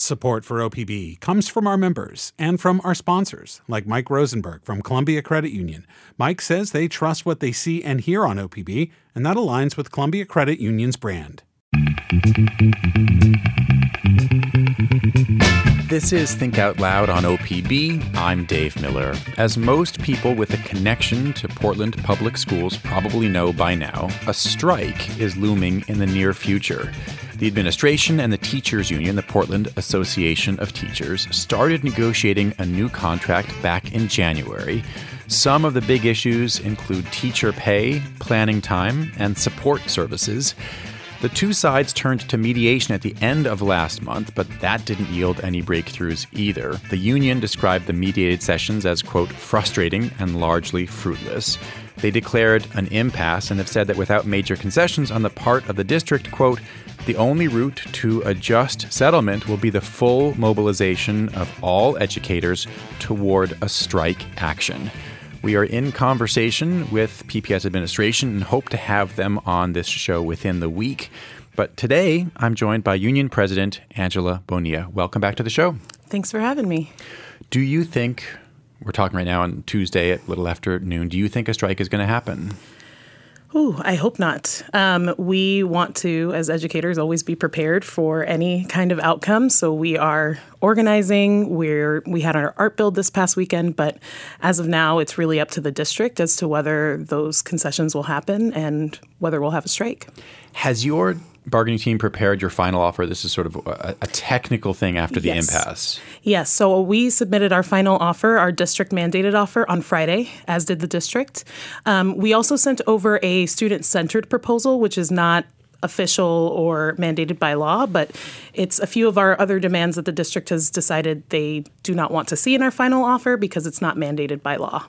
Support for OPB comes from our members and from our sponsors, like Mike Rosenberg from Columbia Credit Union. Mike says they trust what they see and hear on OPB, and that aligns with Columbia Credit Union's brand. This is Think Out Loud on OPB. I'm Dave Miller. As most people with a connection to Portland Public Schools probably know by now, a strike is looming in the near future. The administration and the teachers union, the Portland Association of Teachers, started negotiating a new contract back in January. Some of the big issues include teacher pay, planning time, and support services. The two sides turned to mediation at the end of last month, but that didn't yield any breakthroughs either. The union described the mediated sessions as, quote, frustrating and largely fruitless. They declared an impasse and have said that without major concessions on the part of the district, quote, the only route to a just settlement will be the full mobilization of all educators toward a strike action. We are in conversation with PPS administration and hope to have them on this show within the week. But today, I'm joined by Union President Angela Bonilla. Welcome back to the show. Thanks for having me. Do you think, we're talking right now on Tuesday at a little after noon, do you think a strike is going to happen? Ooh, I hope not. Um, we want to, as educators, always be prepared for any kind of outcome. So we are organizing. We're we had our art build this past weekend, but as of now, it's really up to the district as to whether those concessions will happen and whether we'll have a strike. Has your bargaining team prepared your final offer? This is sort of a, a technical thing after the Yes. impasse. Yes, so we submitted our final offer, our district mandated offer, on Friday, as did the district. Um, we also sent over a student centered proposal, which is not official or mandated by law, but it's a few of our other demands that the district has decided they do not want to see in our final offer because it's not mandated by law.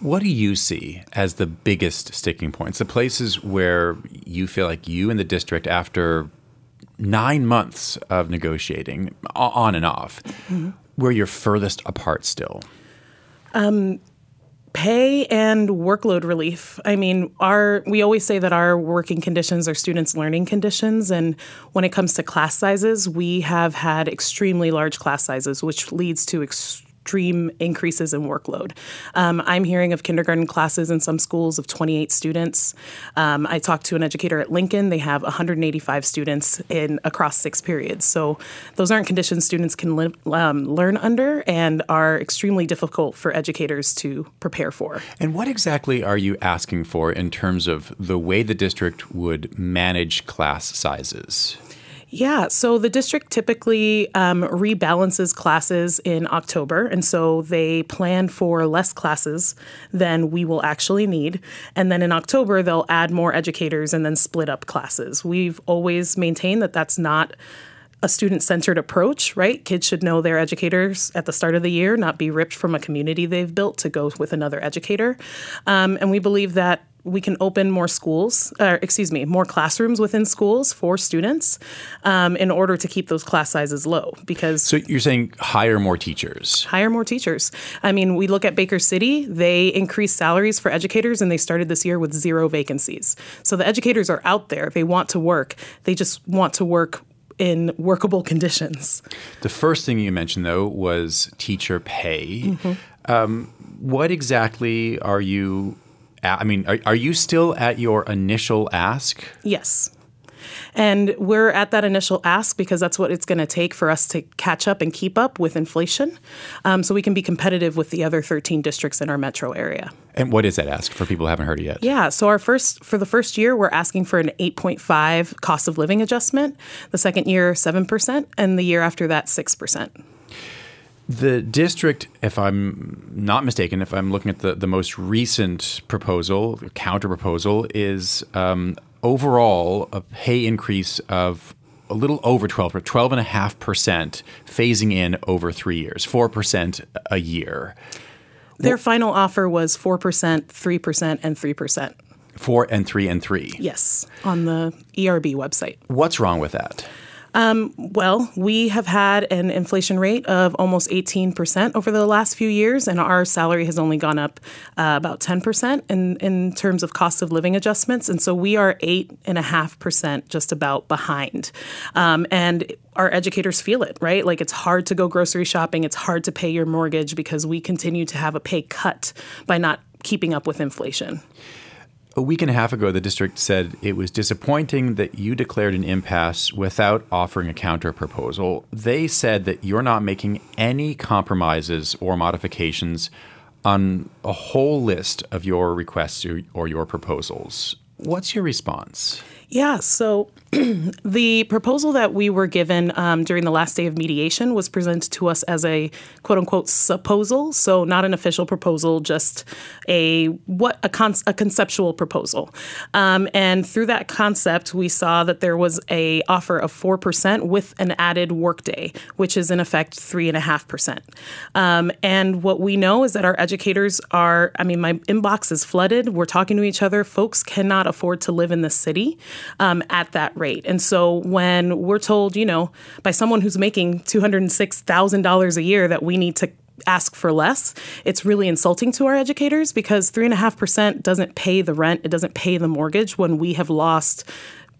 What do you see as the biggest sticking points? The places where you feel like you and the district, after nine months of negotiating on and off, mm-hmm. where you're furthest apart still? Um, pay and workload relief. I mean, our we always say that our working conditions are students' learning conditions, and when it comes to class sizes, we have had extremely large class sizes, which leads to extreme increases in workload. Um, I'm hearing of kindergarten classes in some schools of 28 students. Um, I talked to an educator at Lincoln; they have 185 students in across six periods. So those aren't conditions students can li- um, learn under, and are extremely difficult for educators to prepare for. And what exactly are you asking for in terms of the way the district would manage class sizes? Yeah, so the district typically um, rebalances classes in October, and so they plan for less classes than we will actually need. And then in October, they'll add more educators and then split up classes. We've always maintained that that's not a student centered approach, right? Kids should know their educators at the start of the year, not be ripped from a community they've built to go with another educator. Um, and we believe that we can open more schools, or excuse me, more classrooms within schools for students um, in order to keep those class sizes low because So you're saying hire more teachers. hire more teachers. I mean, we look at Baker City, they increased salaries for educators and they started this year with zero vacancies. So the educators are out there, they want to work, they just want to work in workable conditions. The first thing you mentioned, though, was teacher pay. Um, what exactly are you? I mean, are, are you still at your initial ask? Yes. And we're at that initial ask because that's what it's going to take for us to catch up and keep up with inflation um, so we can be competitive with the other 13 districts in our metro area. And what is that ask for people who haven't heard it yet? Yeah, so our first for the first year we're asking for an 8.5 cost of living adjustment. The second year 7% and the year after that 6%. The district, if I'm not mistaken, if I'm looking at the, the most recent proposal, counter proposal, is um, overall a pay increase of a little over 12, 12.5%, phasing in over three years, 4% a year. Their final offer was 4%, 3% and 3%. Four and three and three. Yes, on the ERB website. What's wrong with that? Um, well, we have had an inflation rate of almost 18% over the last few years, and our salary has only gone up uh, about 10% in, in terms of cost of living adjustments. And so we are 8.5% just about behind. Um, and our educators feel it, right? Like it's hard to go grocery shopping, it's hard to pay your mortgage because we continue to have a pay cut by not keeping up with inflation. A week and a half ago, the district said it was disappointing that you declared an impasse without offering a counter proposal. They said that you're not making any compromises or modifications on a whole list of your requests or, your proposals. What's your response? Yeah, so the proposal that we were given um, during the last day of mediation was presented to us as a quote unquote supposal, so not an official proposal, just a what a, con- a conceptual proposal. Um, and through that concept, we saw that there was a offer of four percent with an added workday, which is in effect three and a half percent. Um, and what we know is that our educators are. I mean, my inbox is flooded. We're talking to each other. Folks cannot afford to live in the city um, at that rate. And so when we're told, you know, by someone who's making $206,000 a year that we need to ask for less, it's really insulting to our educators because 3.5% doesn't pay the rent, it doesn't pay the mortgage when we have lost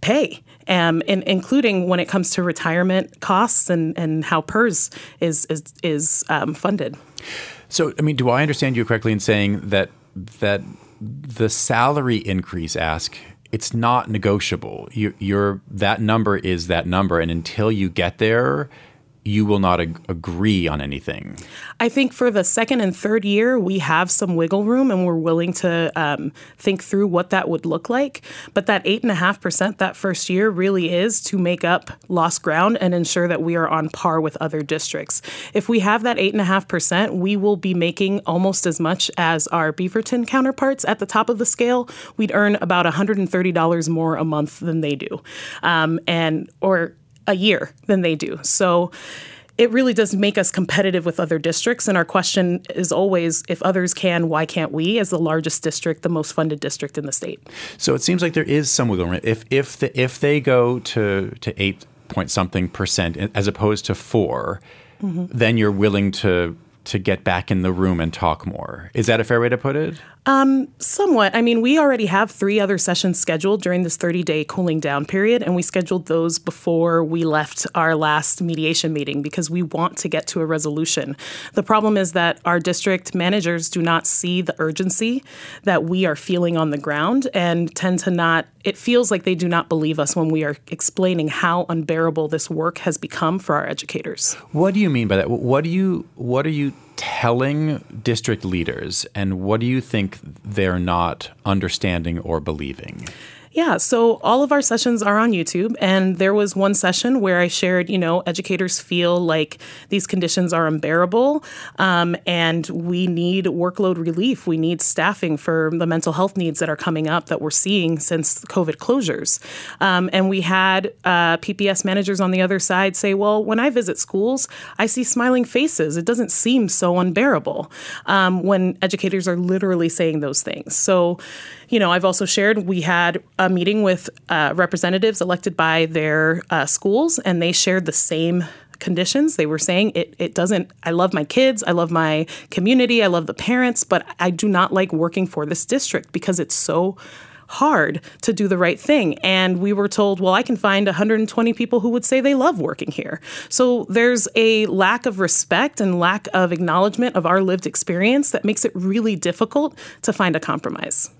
pay. Um, and including when it comes to retirement costs and, and how PERS is is, is um, funded. So, I mean, do I understand you correctly in saying that that the salary increase ask it's not negotiable. You, you're that number is that number, and until you get there, you will not ag- agree on anything. I think for the second and third year, we have some wiggle room and we're willing to um, think through what that would look like. But that 8.5% that first year really is to make up lost ground and ensure that we are on par with other districts. If we have that 8.5%, we will be making almost as much as our Beaverton counterparts at the top of the scale. We'd earn about $130 more a month than they do. Um, and, or a year than they do. So it really does make us competitive with other districts. And our question is always if others can, why can't we, as the largest district, the most funded district in the state? So it seems like there is some wiggle room. If, if, the, if they go to, to eight point something percent as opposed to 4 mm-hmm. then you're willing to to get back in the room and talk more. Is that a fair way to put it? Um, somewhat. I mean, we already have three other sessions scheduled during this 30 day cooling down period, and we scheduled those before we left our last mediation meeting because we want to get to a resolution. The problem is that our district managers do not see the urgency that we are feeling on the ground and tend to not, it feels like they do not believe us when we are explaining how unbearable this work has become for our educators. What do you mean by that? What do you, what are you telling district leaders, and what do you think they're not understanding or believing? Yeah, so all of our sessions are on YouTube, and there was one session where I shared, you know, educators feel like these conditions are unbearable, um, and we need workload relief. We need staffing for the mental health needs that are coming up that we're seeing since COVID closures. Um, and we had uh, PPS managers on the other side say, well, when I visit schools, I see smiling faces. It doesn't seem so unbearable um, when educators are literally saying those things. So, you know, I've also shared we had a meeting with uh, representatives elected by their uh, schools, and they shared the same conditions. They were saying it, it doesn't, I love my kids, I love my community, I love the parents, but I do not like working for this district because it's so hard to do the right thing. And we were told, well, I can find 120 people who would say they love working here. So there's a lack of respect and lack of acknowledgement of our lived experience that makes it really difficult to find a compromise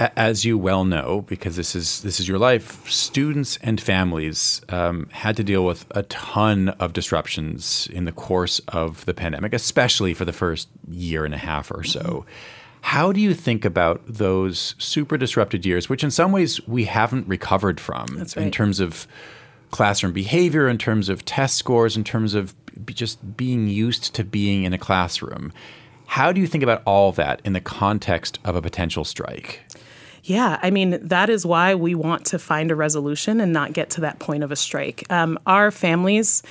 as you well know, because this is this is your life, students and families um, had to deal with a ton of disruptions in the course of the pandemic, especially for the first year and a half or so. How do you think about those super disrupted years, which in some ways we haven't recovered from right. in terms of classroom behavior, in terms of test scores, in terms of just being used to being in a classroom? How do you think about all that in the context of a potential strike? Yeah, I mean, that is why we want to find a resolution and not get to that point of a strike. Um, our families,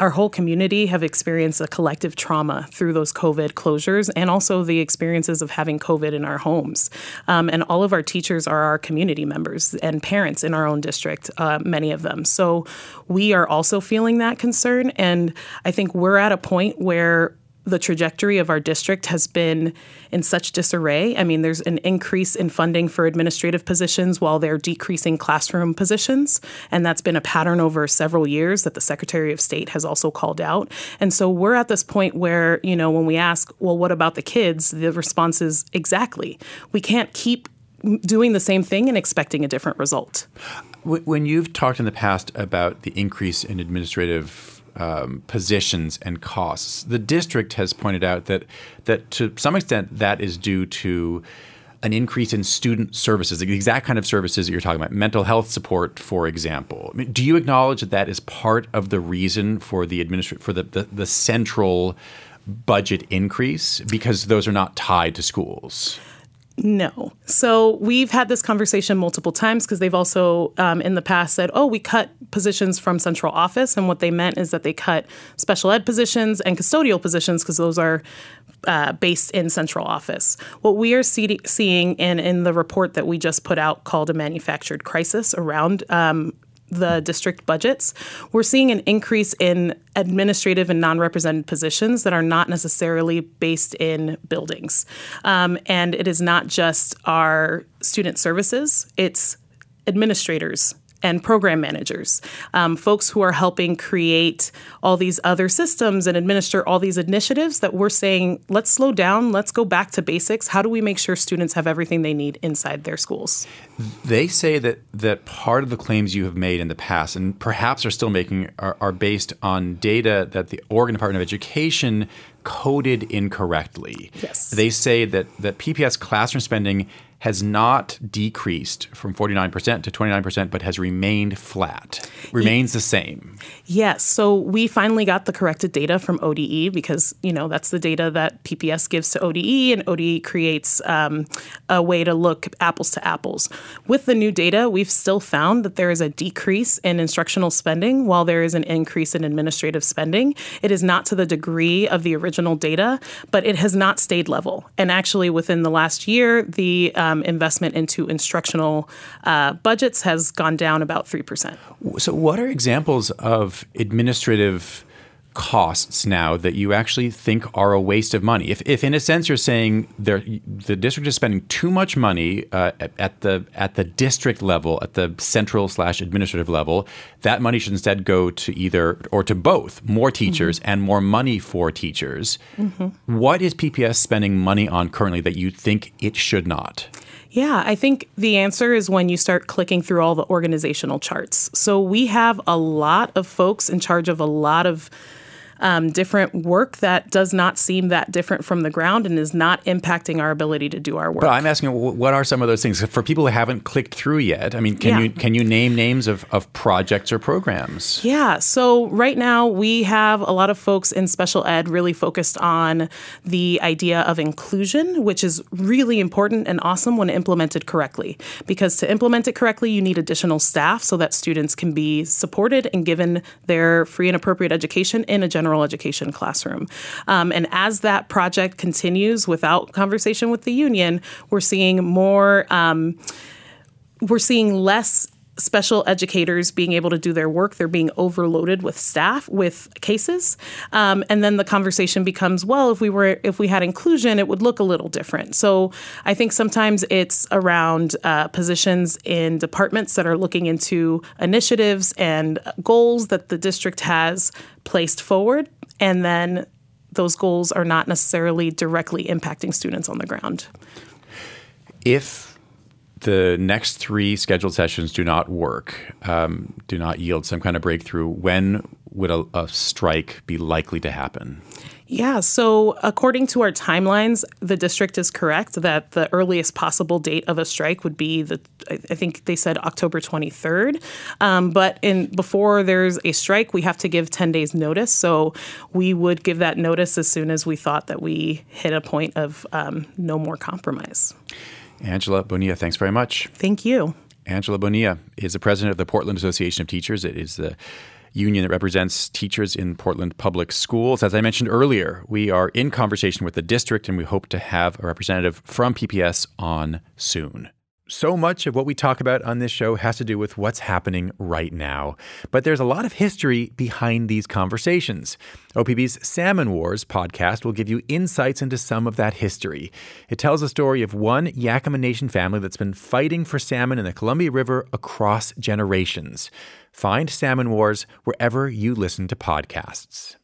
our whole community have experienced a collective trauma through those COVID closures and also the experiences of having COVID in our homes. Um, and all of our teachers are our community members and parents in our own district, uh, many of them. So we are also feeling that concern. And I think we're at a point where the trajectory of our district has been in such disarray. I mean, there's an increase in funding for administrative positions while they're decreasing classroom positions. And that's been a pattern over several years that the Secretary of State has also called out. And so we're at this point where, you know, when we ask, well, what about the kids? The response is exactly. We can't keep doing the same thing and expecting a different result. When you've talked in the past about the increase in administrative um, positions and costs. The district has pointed out that that to some extent that is due to an increase in student services, the exact kind of services that you're talking about, mental health support, for example. I mean, do you acknowledge that that is part of the reason for the administra- for the, the, the central budget increase because those are not tied to schools? No. So we've had this conversation multiple times because they've also um, in the past said, oh, we cut positions from central office. And what they meant is that they cut special ed positions and custodial positions because those are uh, based in central office. What we are see- seeing in, in the report that we just put out called a manufactured crisis around um, the district budgets, we're seeing an increase in administrative and non represented positions that are not necessarily based in buildings. Um, and it is not just our student services, it's administrators and program managers, um, folks who are helping create all these other systems and administer all these initiatives that we're saying, let's slow down, let's go back to basics. How do we make sure students have everything they need inside their schools? They say that that part of the claims you have made in the past, and perhaps are still making, are, are based on data that the Oregon Department of Education coded incorrectly. Yes. They say that that PPS classroom spending has not decreased from 49% to 29%, but has remained flat, remains the same. Yes. So we finally got the corrected data from ODE because, you know, that's the data that PPS gives to ODE, and ODE creates um, a way to look apples to apples. With the new data, we've still found that there is a decrease in instructional spending while there is an increase in administrative spending. It is not to the degree of the original data, but it has not stayed level. And actually, within the last year, the um, um, investment into instructional uh, budgets has gone down about 3%. So, what are examples of administrative costs now that you actually think are a waste of money? If, if in a sense you're saying the district is spending too much money uh, at, at, the at the district level, at the central slash administrative level, that money should instead go to either or to both more teachers mm-hmm. and more money for teachers. Mm-hmm. What is PPS spending money on currently that you think it should not? Yeah, I think the answer is when you start clicking through all the organizational charts. So we have a lot of folks in charge of a lot of um, different work that does not seem that different from the ground and is not impacting our ability to do our work. But I'm asking, what are some of those things for people who haven't clicked through yet? I mean, can yeah. you can you name names of, of projects or programs? Yeah. So right now we have a lot of folks in special ed really focused on the idea of inclusion, which is really important and awesome when implemented correctly. Because to implement it correctly, you need additional staff so that students can be supported and given their free and appropriate education in a general general education classroom. Um, and as that project continues without conversation with the union, we're seeing more. Um, we're seeing less special educators being able to do their work. They're being overloaded with staff with cases, um, and then the conversation becomes, well, if we were if we had inclusion, it would look a little different. So I think sometimes it's around uh, positions in departments that are looking into initiatives and goals that the district has placed forward, and then those goals are not necessarily directly impacting students on the ground. If the next three scheduled sessions do not work, um, do not yield some kind of breakthrough, when would a, a, strike be likely to happen? Yeah, so according to our timelines, the district is correct that the earliest possible date of a strike would be the, I think they said October 23rd. Um, but in before there's a strike, we have to give 10 days notice. So we would give that notice as soon as we thought that we hit a point of um, no more compromise. Angela Bonilla, thanks very much. Thank you. Angela Bonilla is the president of the Portland Association of Teachers. It is the union that represents teachers in Portland public schools. As I mentioned earlier, we are in conversation with the district and we hope to have a representative from PPS on soon. So much of what we talk about on this show has to do with what's happening right now. But there's a lot of history behind these conversations. OPB's Salmon Wars podcast will give you insights into some of that history. It tells the story of one Yakama Nation family that's been fighting for salmon in the Columbia River across generations. Find Salmon Wars wherever you listen to podcasts.